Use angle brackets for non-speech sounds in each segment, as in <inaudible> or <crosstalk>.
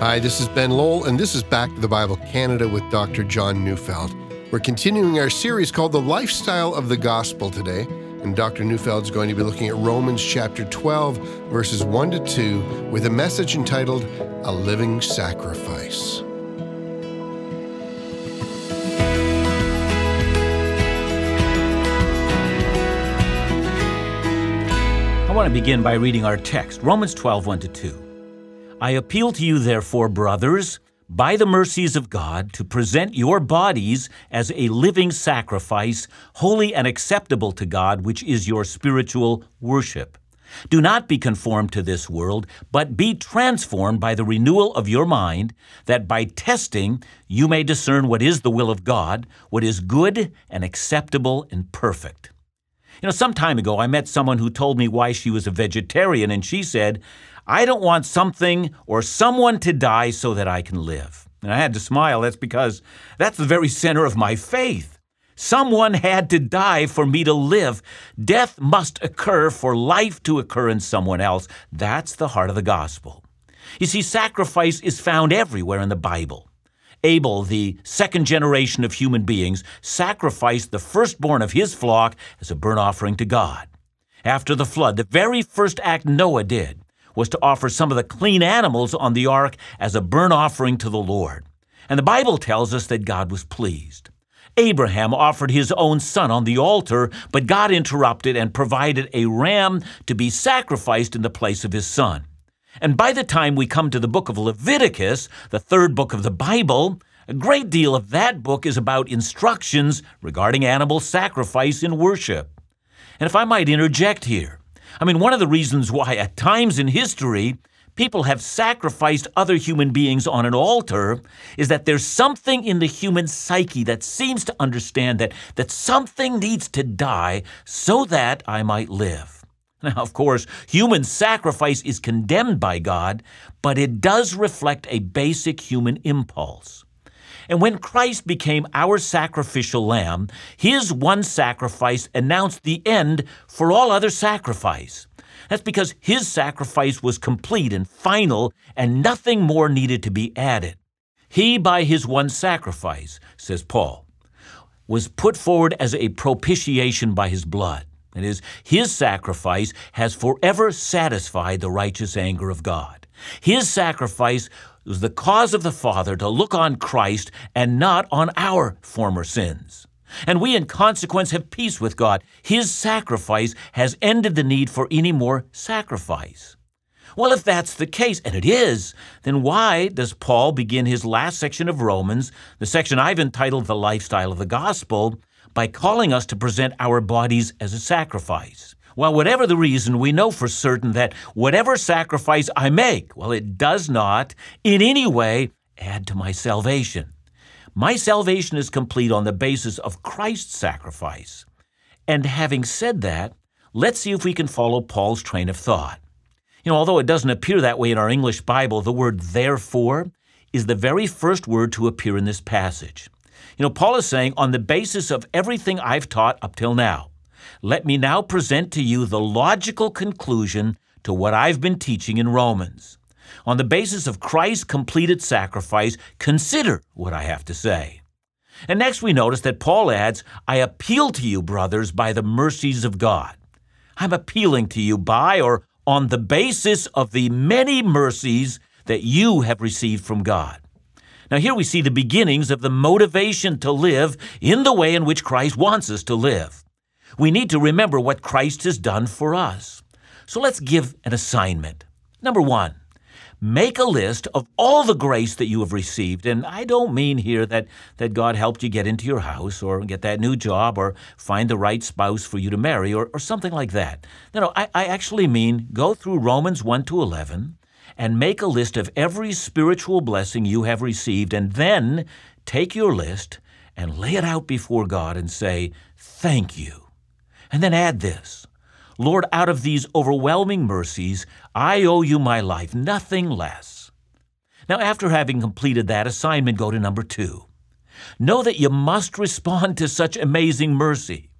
Hi, this is Ben Lowell, and this is Back to the Bible Canada with Dr. John Neufeld. We're continuing our series called The Lifestyle of the Gospel today, and Dr. Neufeld is going to be looking at Romans chapter 12, verses 1 to 2, with a message entitled A Living Sacrifice. I want to begin by reading our text, Romans 12, 1 to 2. I appeal to you, therefore, brothers, by the mercies of God, to present your bodies as a living sacrifice, holy and acceptable to God, which is your spiritual worship. Do not be conformed to this world, but be transformed by the renewal of your mind, that by testing you may discern what is the will of God, what is good and acceptable and perfect. You know, some time ago, I met someone who told me why she was a vegetarian, and she said, I don't want something or someone to die so that I can live. And I had to smile. That's because that's the very center of my faith. Someone had to die for me to live. Death must occur for life to occur in someone else. That's the heart of the gospel. You see, sacrifice is found everywhere in the Bible. Abel, the second generation of human beings, sacrificed the firstborn of his flock as a burnt offering to God. After the flood, the very first act Noah did was to offer some of the clean animals on the ark as a burnt offering to the Lord. And the Bible tells us that God was pleased. Abraham offered his own son on the altar, but God interrupted and provided a ram to be sacrificed in the place of his son. And by the time we come to the book of Leviticus, the third book of the Bible, a great deal of that book is about instructions regarding animal sacrifice in worship. And if I might interject here, I mean, one of the reasons why at times in history people have sacrificed other human beings on an altar is that there's something in the human psyche that seems to understand that, that something needs to die so that I might live. <laughs> Now, of course, human sacrifice is condemned by God, but it does reflect a basic human impulse. And when Christ became our sacrificial lamb, his one sacrifice announced the end for all other sacrifice. That's because his sacrifice was complete and final, and nothing more needed to be added. He, by his one sacrifice, says Paul, was put forward as a propitiation by his blood. That is, his sacrifice has forever satisfied the righteous anger of God. His sacrifice was the cause of the Father to look on Christ and not on our former sins. And we, in consequence, have peace with God. His sacrifice has ended the need for any more sacrifice. Well, if that's the case, and it is, then why does Paul begin his last section of Romans, the section I've entitled The Lifestyle of the Gospel, by calling us to present our bodies as a sacrifice? Well, whatever the reason, we know for certain that whatever sacrifice I make, well, it does not in any way add to my salvation. My salvation is complete on the basis of Christ's sacrifice. And having said that, let's see if we can follow Paul's train of thought. You know, although it doesn't appear that way in our English Bible, the word therefore is the very first word to appear in this passage. You know, Paul is saying, on the basis of everything I've taught up till now, let me now present to you the logical conclusion to what I've been teaching in Romans. On the basis of Christ's completed sacrifice, consider what I have to say. And next we notice that Paul adds, I appeal to you, brothers, by the mercies of God. I'm appealing to you by or on the basis of the many mercies that you have received from God. Now, here we see the beginnings of the motivation to live in the way in which Christ wants us to live we need to remember what Christ has done for us. So let's give an assignment. Number one, make a list of all the grace that you have received. And I don't mean here that, that God helped you get into your house or get that new job or find the right spouse for you to marry or, or something like that. No, no, I, I actually mean go through Romans 1 to 11 and make a list of every spiritual blessing you have received, and then take your list and lay it out before God and say, Thank you. And then add this Lord, out of these overwhelming mercies, I owe you my life, nothing less. Now, after having completed that assignment, go to number two. Know that you must respond to such amazing mercy.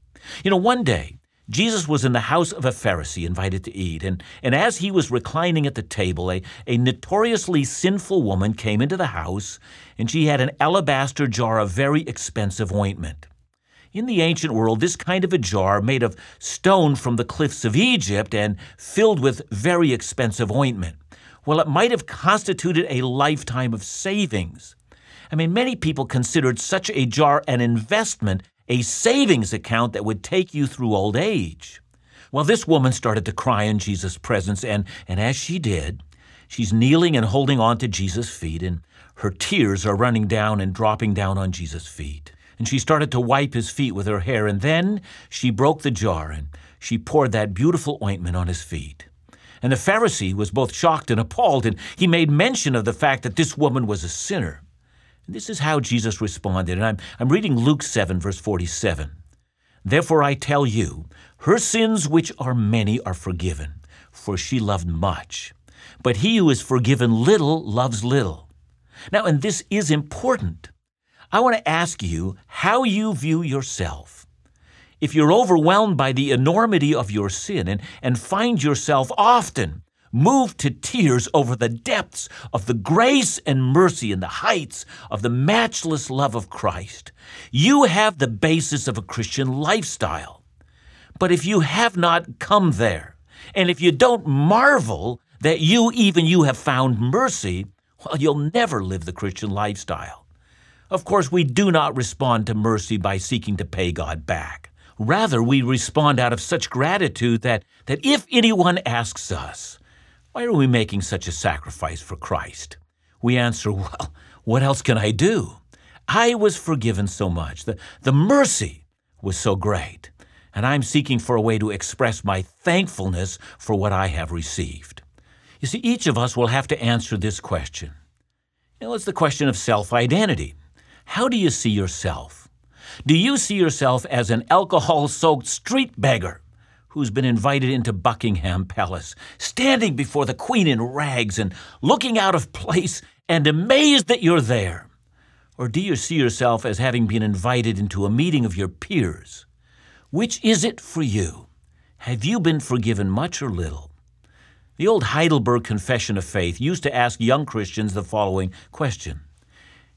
You know, one day, Jesus was in the house of a Pharisee invited to eat, and, and as he was reclining at the table, a, a notoriously sinful woman came into the house, and she had an alabaster jar of very expensive ointment. In the ancient world, this kind of a jar made of stone from the cliffs of Egypt and filled with very expensive ointment. Well, it might have constituted a lifetime of savings. I mean, many people considered such a jar an investment a savings account that would take you through old age. Well, this woman started to cry in Jesus' presence, and, and as she did, she's kneeling and holding on to Jesus' feet, and her tears are running down and dropping down on Jesus' feet. And she started to wipe his feet with her hair, and then she broke the jar and she poured that beautiful ointment on his feet. And the Pharisee was both shocked and appalled, and he made mention of the fact that this woman was a sinner. And This is how Jesus responded, and I'm, I'm reading Luke 7, verse 47. Therefore I tell you, her sins, which are many, are forgiven, for she loved much. But he who is forgiven little loves little. Now, and this is important. I want to ask you how you view yourself. If you're overwhelmed by the enormity of your sin and, and find yourself often moved to tears over the depths of the grace and mercy and the heights of the matchless love of Christ. You have the basis of a Christian lifestyle. But if you have not come there, and if you don't marvel that you, even you, have found mercy, well, you'll never live the Christian lifestyle. Of course, we do not respond to mercy by seeking to pay God back. Rather, we respond out of such gratitude that, that if anyone asks us, why are we making such a sacrifice for Christ? We answer, <laughs> Well, what else can I do? I was forgiven so much. The, the mercy was so great. And I'm seeking for a way to express my thankfulness for what I have received. You see, each of us will have to answer this question. You know, it's the question of self identity. How do you see yourself? Do you see yourself as an alcohol soaked street beggar? who's been invited into Buckingham Palace, standing before the Queen in rags and looking out of place and amazed that you're there? Or do you see yourself as having been invited into a meeting of your peers? Which is it for you? Have you been forgiven much or little? The old Heidelberg Confession of Faith used to ask young Christians the following question.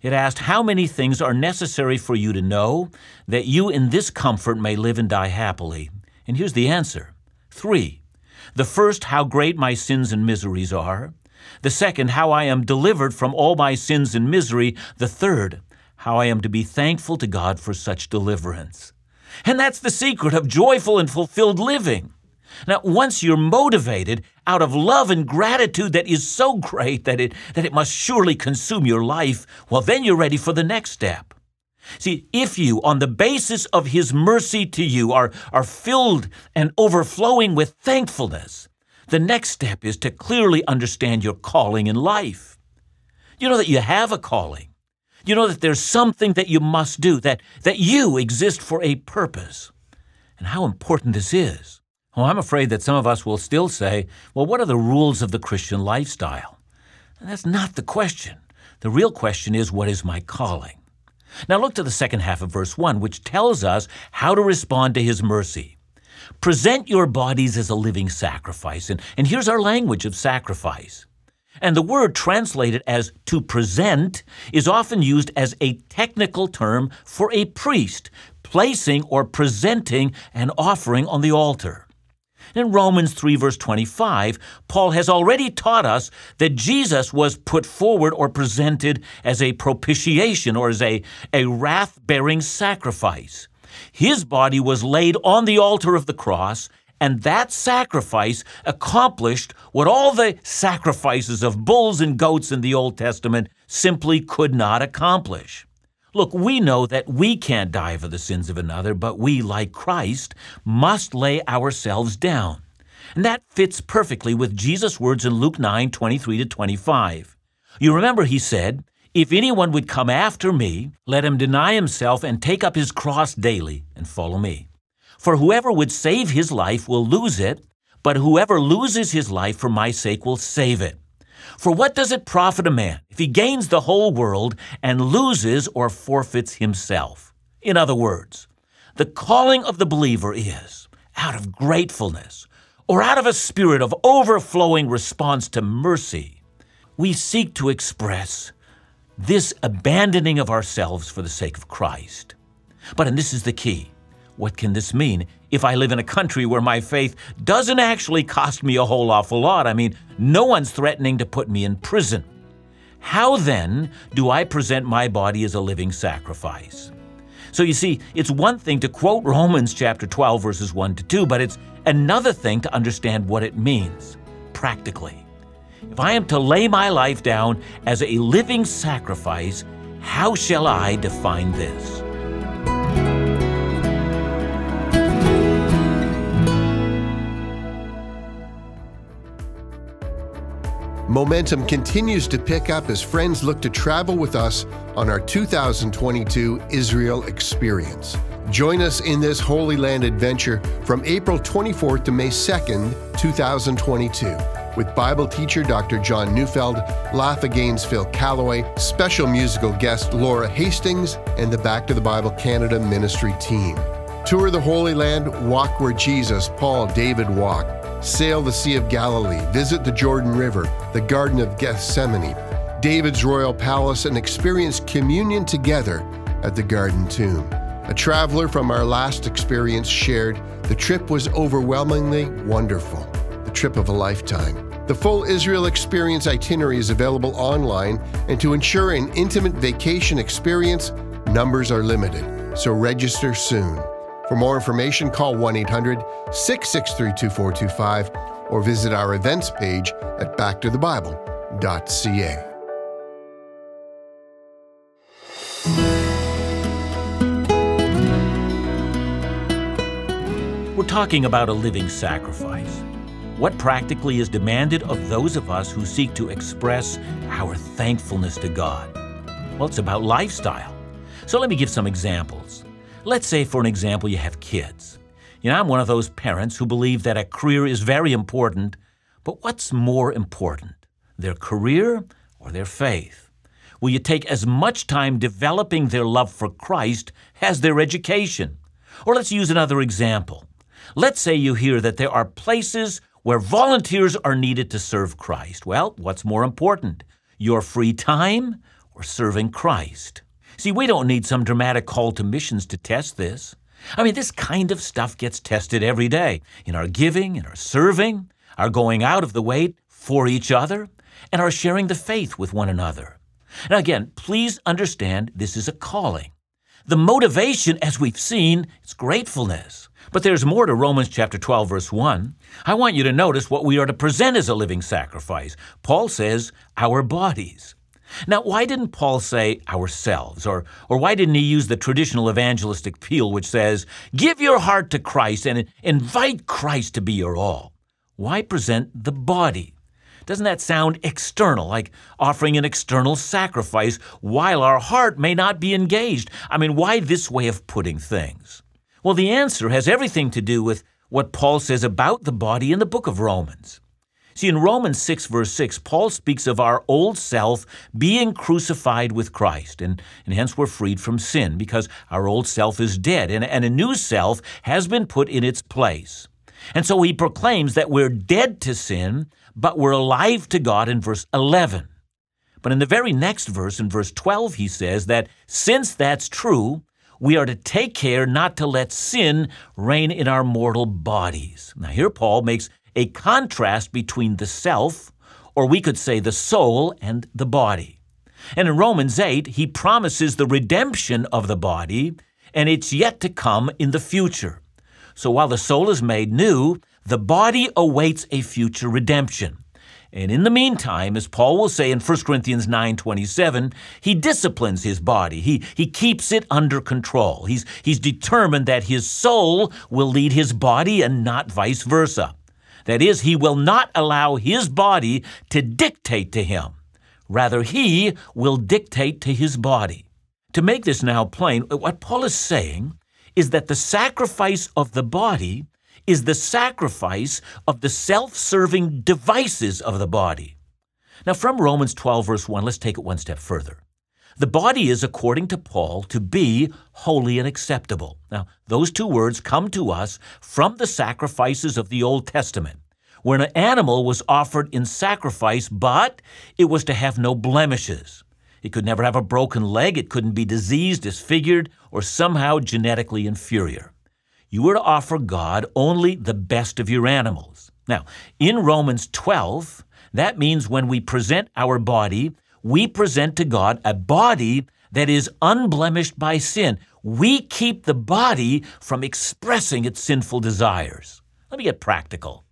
It asked, How many things are necessary for you to know that you in this comfort may live and die happily? And here's the answer three. The first, how great my sins and miseries are. The second, how I am delivered from all my sins and misery. The third, how I am to be thankful to God for such deliverance. And that's the secret of joyful and fulfilled living. Now, once you're motivated out of love and gratitude that is so great that it, that it must surely consume your life, well, then you're ready for the next step. See, if you, on the basis of His mercy to you, are, are filled and overflowing with thankfulness, the next step is to clearly understand your calling in life. You know that you have a calling. You know that there's something that you must do, that, that you exist for a purpose. And how important this is. Well, I'm afraid that some of us will still say, well, what are the rules of the Christian lifestyle? And that's not the question. The real question is, what is my calling? Now look to the second half of verse 1, which tells us how to respond to his mercy. Present your bodies as a living sacrifice. And, and here's our language of sacrifice. And the word translated as to present is often used as a technical term for a priest placing or presenting an offering on the altar. In Romans 3, verse 25, Paul has already taught us that Jesus was put forward or presented as a propitiation or as a, a wrath bearing sacrifice. His body was laid on the altar of the cross, and that sacrifice accomplished what all the sacrifices of bulls and goats in the Old Testament simply could not accomplish. Look, we know that we can't die for the sins of another, but we, like Christ, must lay ourselves down. And that fits perfectly with Jesus' words in Luke 9 23 to 25. You remember he said, If anyone would come after me, let him deny himself and take up his cross daily and follow me. For whoever would save his life will lose it, but whoever loses his life for my sake will save it. For what does it profit a man if he gains the whole world and loses or forfeits himself? In other words, the calling of the believer is, out of gratefulness or out of a spirit of overflowing response to mercy, we seek to express this abandoning of ourselves for the sake of Christ. But, and this is the key, what can this mean if I live in a country where my faith doesn't actually cost me a whole awful lot? I mean, no one's threatening to put me in prison. How then do I present my body as a living sacrifice? So you see, it's one thing to quote Romans chapter 12, verses 1 to 2, but it's another thing to understand what it means practically. If I am to lay my life down as a living sacrifice, how shall I define this? Momentum continues to pick up as friends look to travel with us on our 2022 Israel experience. Join us in this Holy Land adventure from April 24th to May 2nd, 2022, with Bible teacher Dr. John Neufeld, Laugh Again's Phil Callaway, special musical guest Laura Hastings, and the Back to the Bible Canada ministry team. Tour the Holy Land, walk where Jesus, Paul, David walked sail the Sea of Galilee, visit the Jordan River, the Garden of Gethsemane, David's royal palace, and experience communion together at the Garden Tomb. A traveler from our last experience shared the trip was overwhelmingly wonderful, the trip of a lifetime. The full Israel Experience itinerary is available online, and to ensure an intimate vacation experience, numbers are limited, so register soon. For more information, call 1 800 663 2425 or visit our events page at backtothebible.ca. We're talking about a living sacrifice. What practically is demanded of those of us who seek to express our thankfulness to God? Well, it's about lifestyle. So let me give some examples. Let's say, for an example, you have kids. You know, I'm one of those parents who believe that a career is very important, but what's more important, their career or their faith? Will you take as much time developing their love for Christ as their education? Or let's use another example. Let's say you hear that there are places where volunteers are needed to serve Christ. Well, what's more important, your free time or serving Christ? See, we don't need some dramatic call to missions to test this. I mean, this kind of stuff gets tested every day in our giving, in our serving, our going out of the way for each other, and our sharing the faith with one another. Now, again, please understand this is a calling. The motivation, as we've seen, is gratefulness. But there's more to Romans chapter 12, verse 1. I want you to notice what we are to present as a living sacrifice. Paul says, our bodies. Now, why didn't Paul say ourselves? Or, or why didn't he use the traditional evangelistic appeal which says, give your heart to Christ and invite Christ to be your all? Why present the body? Doesn't that sound external, like offering an external sacrifice while our heart may not be engaged? I mean, why this way of putting things? Well, the answer has everything to do with what Paul says about the body in the book of Romans. See, in Romans 6, verse 6, Paul speaks of our old self being crucified with Christ, and, and hence we're freed from sin because our old self is dead, and, and a new self has been put in its place. And so he proclaims that we're dead to sin, but we're alive to God in verse 11. But in the very next verse, in verse 12, he says that since that's true, we are to take care not to let sin reign in our mortal bodies. Now, here Paul makes a contrast between the self, or we could say the soul, and the body. And in Romans 8, he promises the redemption of the body, and it's yet to come in the future. So while the soul is made new, the body awaits a future redemption. And in the meantime, as Paul will say in 1 Corinthians 9:27, he disciplines his body. He, he keeps it under control. He's, he's determined that his soul will lead his body and not vice versa. That is, he will not allow his body to dictate to him. Rather, he will dictate to his body. To make this now plain, what Paul is saying is that the sacrifice of the body is the sacrifice of the self serving devices of the body. Now, from Romans 12, verse 1, let's take it one step further. The body is, according to Paul, to be holy and acceptable. Now, those two words come to us from the sacrifices of the Old Testament, where an animal was offered in sacrifice, but it was to have no blemishes. It could never have a broken leg, it couldn't be diseased, disfigured, or somehow genetically inferior. You were to offer God only the best of your animals. Now, in Romans 12, that means when we present our body, we present to God a body that is unblemished by sin. We keep the body from expressing its sinful desires. Let me get practical.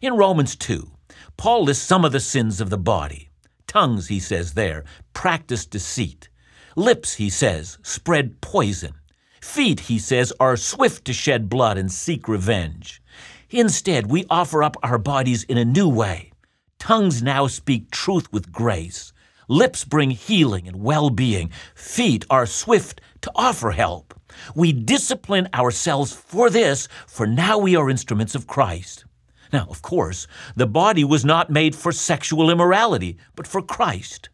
In Romans 2, Paul lists some of the sins of the body. Tongues, he says there, practice deceit. Lips, he says, spread poison. Feet, he says, are swift to shed blood and seek revenge. Instead, we offer up our bodies in a new way. Tongues now speak truth with grace. Lips bring healing and well being. Feet are swift to offer help. We discipline ourselves for this, for now we are instruments of Christ. Now, of course, the body was not made for sexual immorality, but for Christ.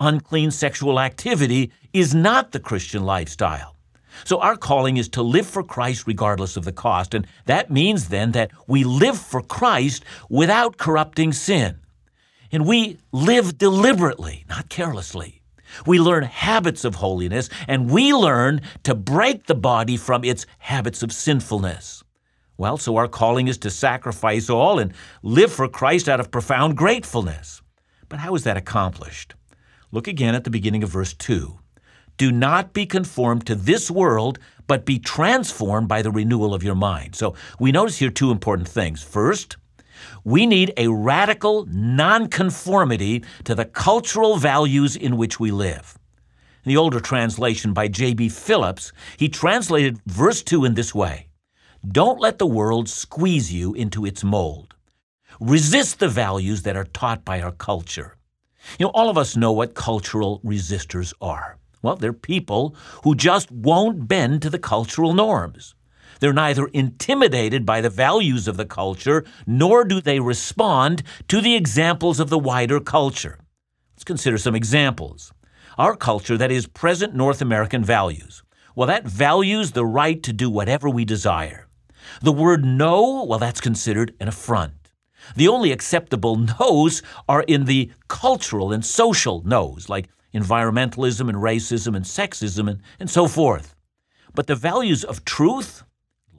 Unclean sexual activity is not the Christian lifestyle. So our calling is to live for Christ regardless of the cost, and that means then that we live for Christ without corrupting sin. And we live deliberately, not carelessly. We learn habits of holiness, and we learn to break the body from its habits of sinfulness. Well, so our calling is to sacrifice all and live for Christ out of profound gratefulness. But how is that accomplished? Look again at the beginning of verse 2. Do not be conformed to this world, but be transformed by the renewal of your mind. So we notice here two important things. First, we need a radical nonconformity to the cultural values in which we live. In the older translation by J.B. Phillips, he translated verse 2 in this way Don't let the world squeeze you into its mold. Resist the values that are taught by our culture. You know, all of us know what cultural resistors are. Well, they're people who just won't bend to the cultural norms. They're neither intimidated by the values of the culture, nor do they respond to the examples of the wider culture. Let's consider some examples. Our culture, that is present North American values, well, that values the right to do whatever we desire. The word no, well, that's considered an affront. The only acceptable no's are in the cultural and social no's, like environmentalism and racism and sexism and, and so forth. But the values of truth,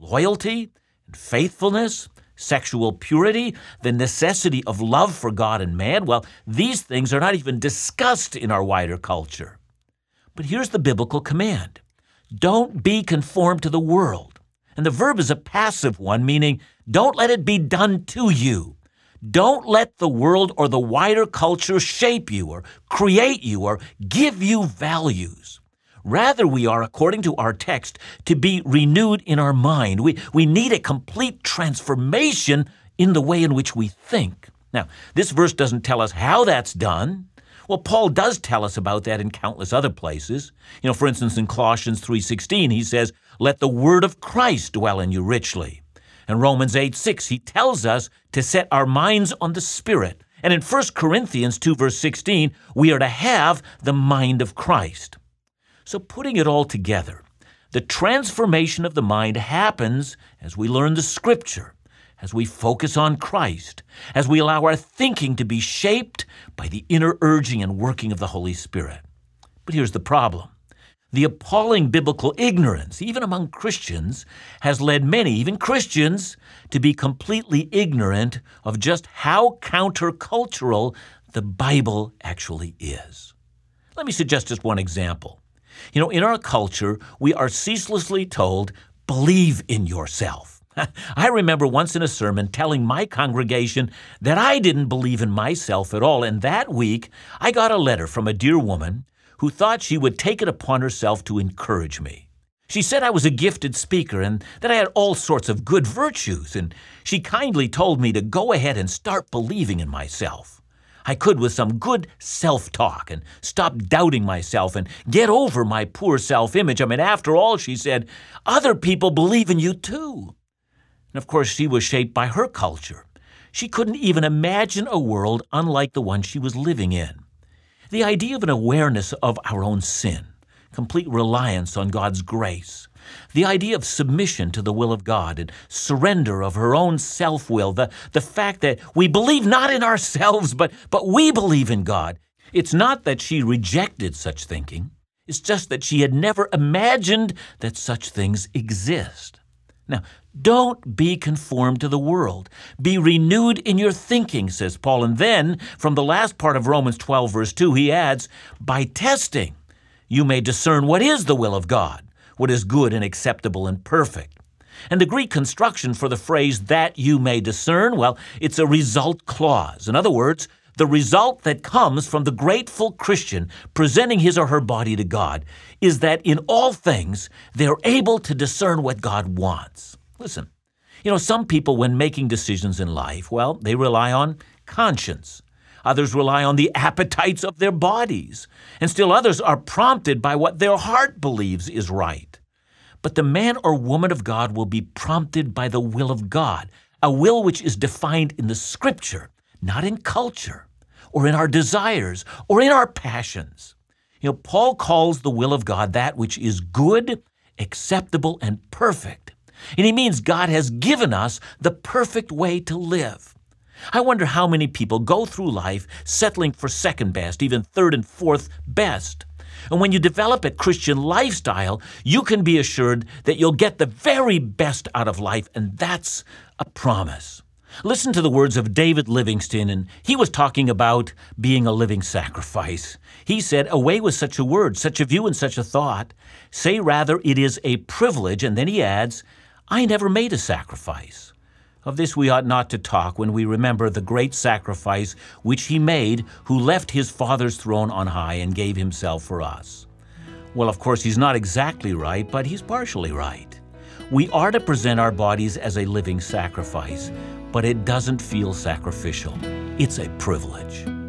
loyalty, and faithfulness, sexual purity, the necessity of love for God and man, well, these things are not even discussed in our wider culture. But here's the biblical command don't be conformed to the world. And the verb is a passive one, meaning don't let it be done to you. Don't let the world or the wider culture shape you or create you or give you values. Rather, we are, according to our text, to be renewed in our mind. We, we need a complete transformation in the way in which we think. Now, this verse doesn't tell us how that's done. Well, Paul does tell us about that in countless other places. You know, for instance, in Colossians 3:16, he says, "Let the word of Christ dwell in you richly." In Romans 8 6, he tells us to set our minds on the Spirit. And in 1 Corinthians 2, verse 16, we are to have the mind of Christ. So, putting it all together, the transformation of the mind happens as we learn the Scripture, as we focus on Christ, as we allow our thinking to be shaped by the inner urging and working of the Holy Spirit. But here's the problem the appalling biblical ignorance, even among Christians, has led many, even Christians, to be completely ignorant of just how countercultural the Bible actually is. Let me suggest just one example. You know, in our culture, we are ceaselessly told, believe in yourself. <laughs> I remember once in a sermon telling my congregation that I didn't believe in myself at all, and that week I got a letter from a dear woman who thought she would take it upon herself to encourage me. She said I was a gifted speaker and that I had all sorts of good virtues, and she kindly told me to go ahead and start believing in myself. I could with some good self talk and stop doubting myself and get over my poor self image. I mean, after all, she said, other people believe in you too. And of course, she was shaped by her culture. She couldn't even imagine a world unlike the one she was living in. The idea of an awareness of our own sin, complete reliance on God's grace, the idea of submission to the will of God and surrender of her own self will, the, the fact that we believe not in ourselves, but, but we believe in God. It's not that she rejected such thinking, it's just that she had never imagined that such things exist. Now, don't be conformed to the world. Be renewed in your thinking, says Paul. And then, from the last part of Romans 12, verse 2, he adds, by testing, you may discern what is the will of God, what is good and acceptable and perfect. And the Greek construction for the phrase that you may discern, well, it's a result clause. In other words, the result that comes from the grateful Christian presenting his or her body to God is that in all things they're able to discern what God wants. Listen, you know, some people, when making decisions in life, well, they rely on conscience. Others rely on the appetites of their bodies. And still others are prompted by what their heart believes is right. But the man or woman of God will be prompted by the will of God, a will which is defined in the Scripture, not in culture, or in our desires, or in our passions. You know, Paul calls the will of God that which is good, acceptable, and perfect. And he means God has given us the perfect way to live. I wonder how many people go through life settling for second best, even third and fourth best. And when you develop a Christian lifestyle, you can be assured that you'll get the very best out of life, and that's a promise. Listen to the words of David Livingstone, and he was talking about being a living sacrifice. He said, Away with such a word, such a view, and such a thought. Say rather, it is a privilege. And then he adds, I never made a sacrifice. Of this we ought not to talk when we remember the great sacrifice which he made, who left his Father's throne on high and gave himself for us. Well, of course, he's not exactly right, but he's partially right. We are to present our bodies as a living sacrifice, but it doesn't feel sacrificial. It's a privilege.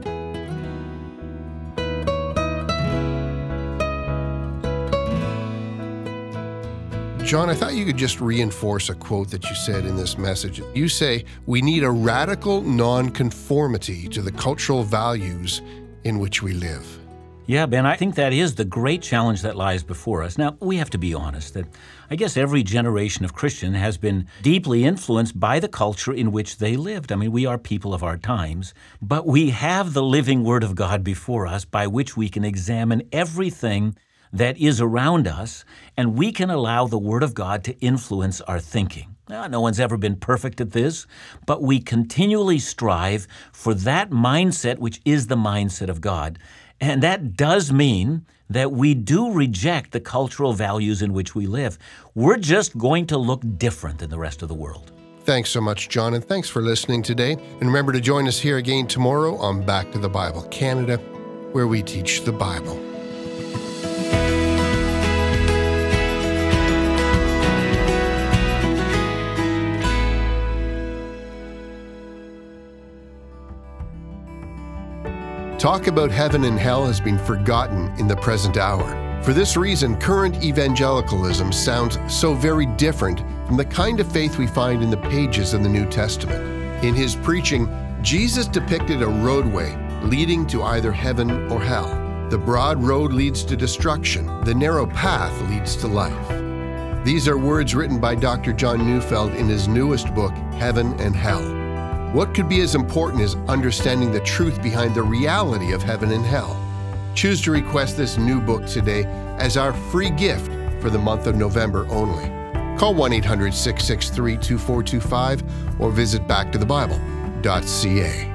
John, I thought you could just reinforce a quote that you said in this message. You say, We need a radical nonconformity to the cultural values in which we live. Yeah, Ben, I think that is the great challenge that lies before us. Now, we have to be honest that I guess every generation of Christian has been deeply influenced by the culture in which they lived. I mean, we are people of our times, but we have the living Word of God before us by which we can examine everything that is around us, and we can allow the Word of God to influence our thinking. Now, no one's ever been perfect at this, but we continually strive for that mindset which is the mindset of God. And that does mean that we do reject the cultural values in which we live. We're just going to look different than the rest of the world. Thanks so much, John, and thanks for listening today. And remember to join us here again tomorrow on Back to the Bible Canada, where we teach the Bible. Talk about heaven and hell has been forgotten in the present hour. For this reason, current evangelicalism sounds so very different from the kind of faith we find in the pages of the New Testament. In his preaching, Jesus depicted a roadway leading to either heaven or hell. The broad road leads to destruction, the narrow path leads to life. These are words written by Dr. John Neufeld in his newest book, Heaven and Hell. What could be as important as understanding the truth behind the reality of heaven and hell? Choose to request this new book today as our free gift for the month of November only. Call 1 800 663 2425 or visit backtothebible.ca.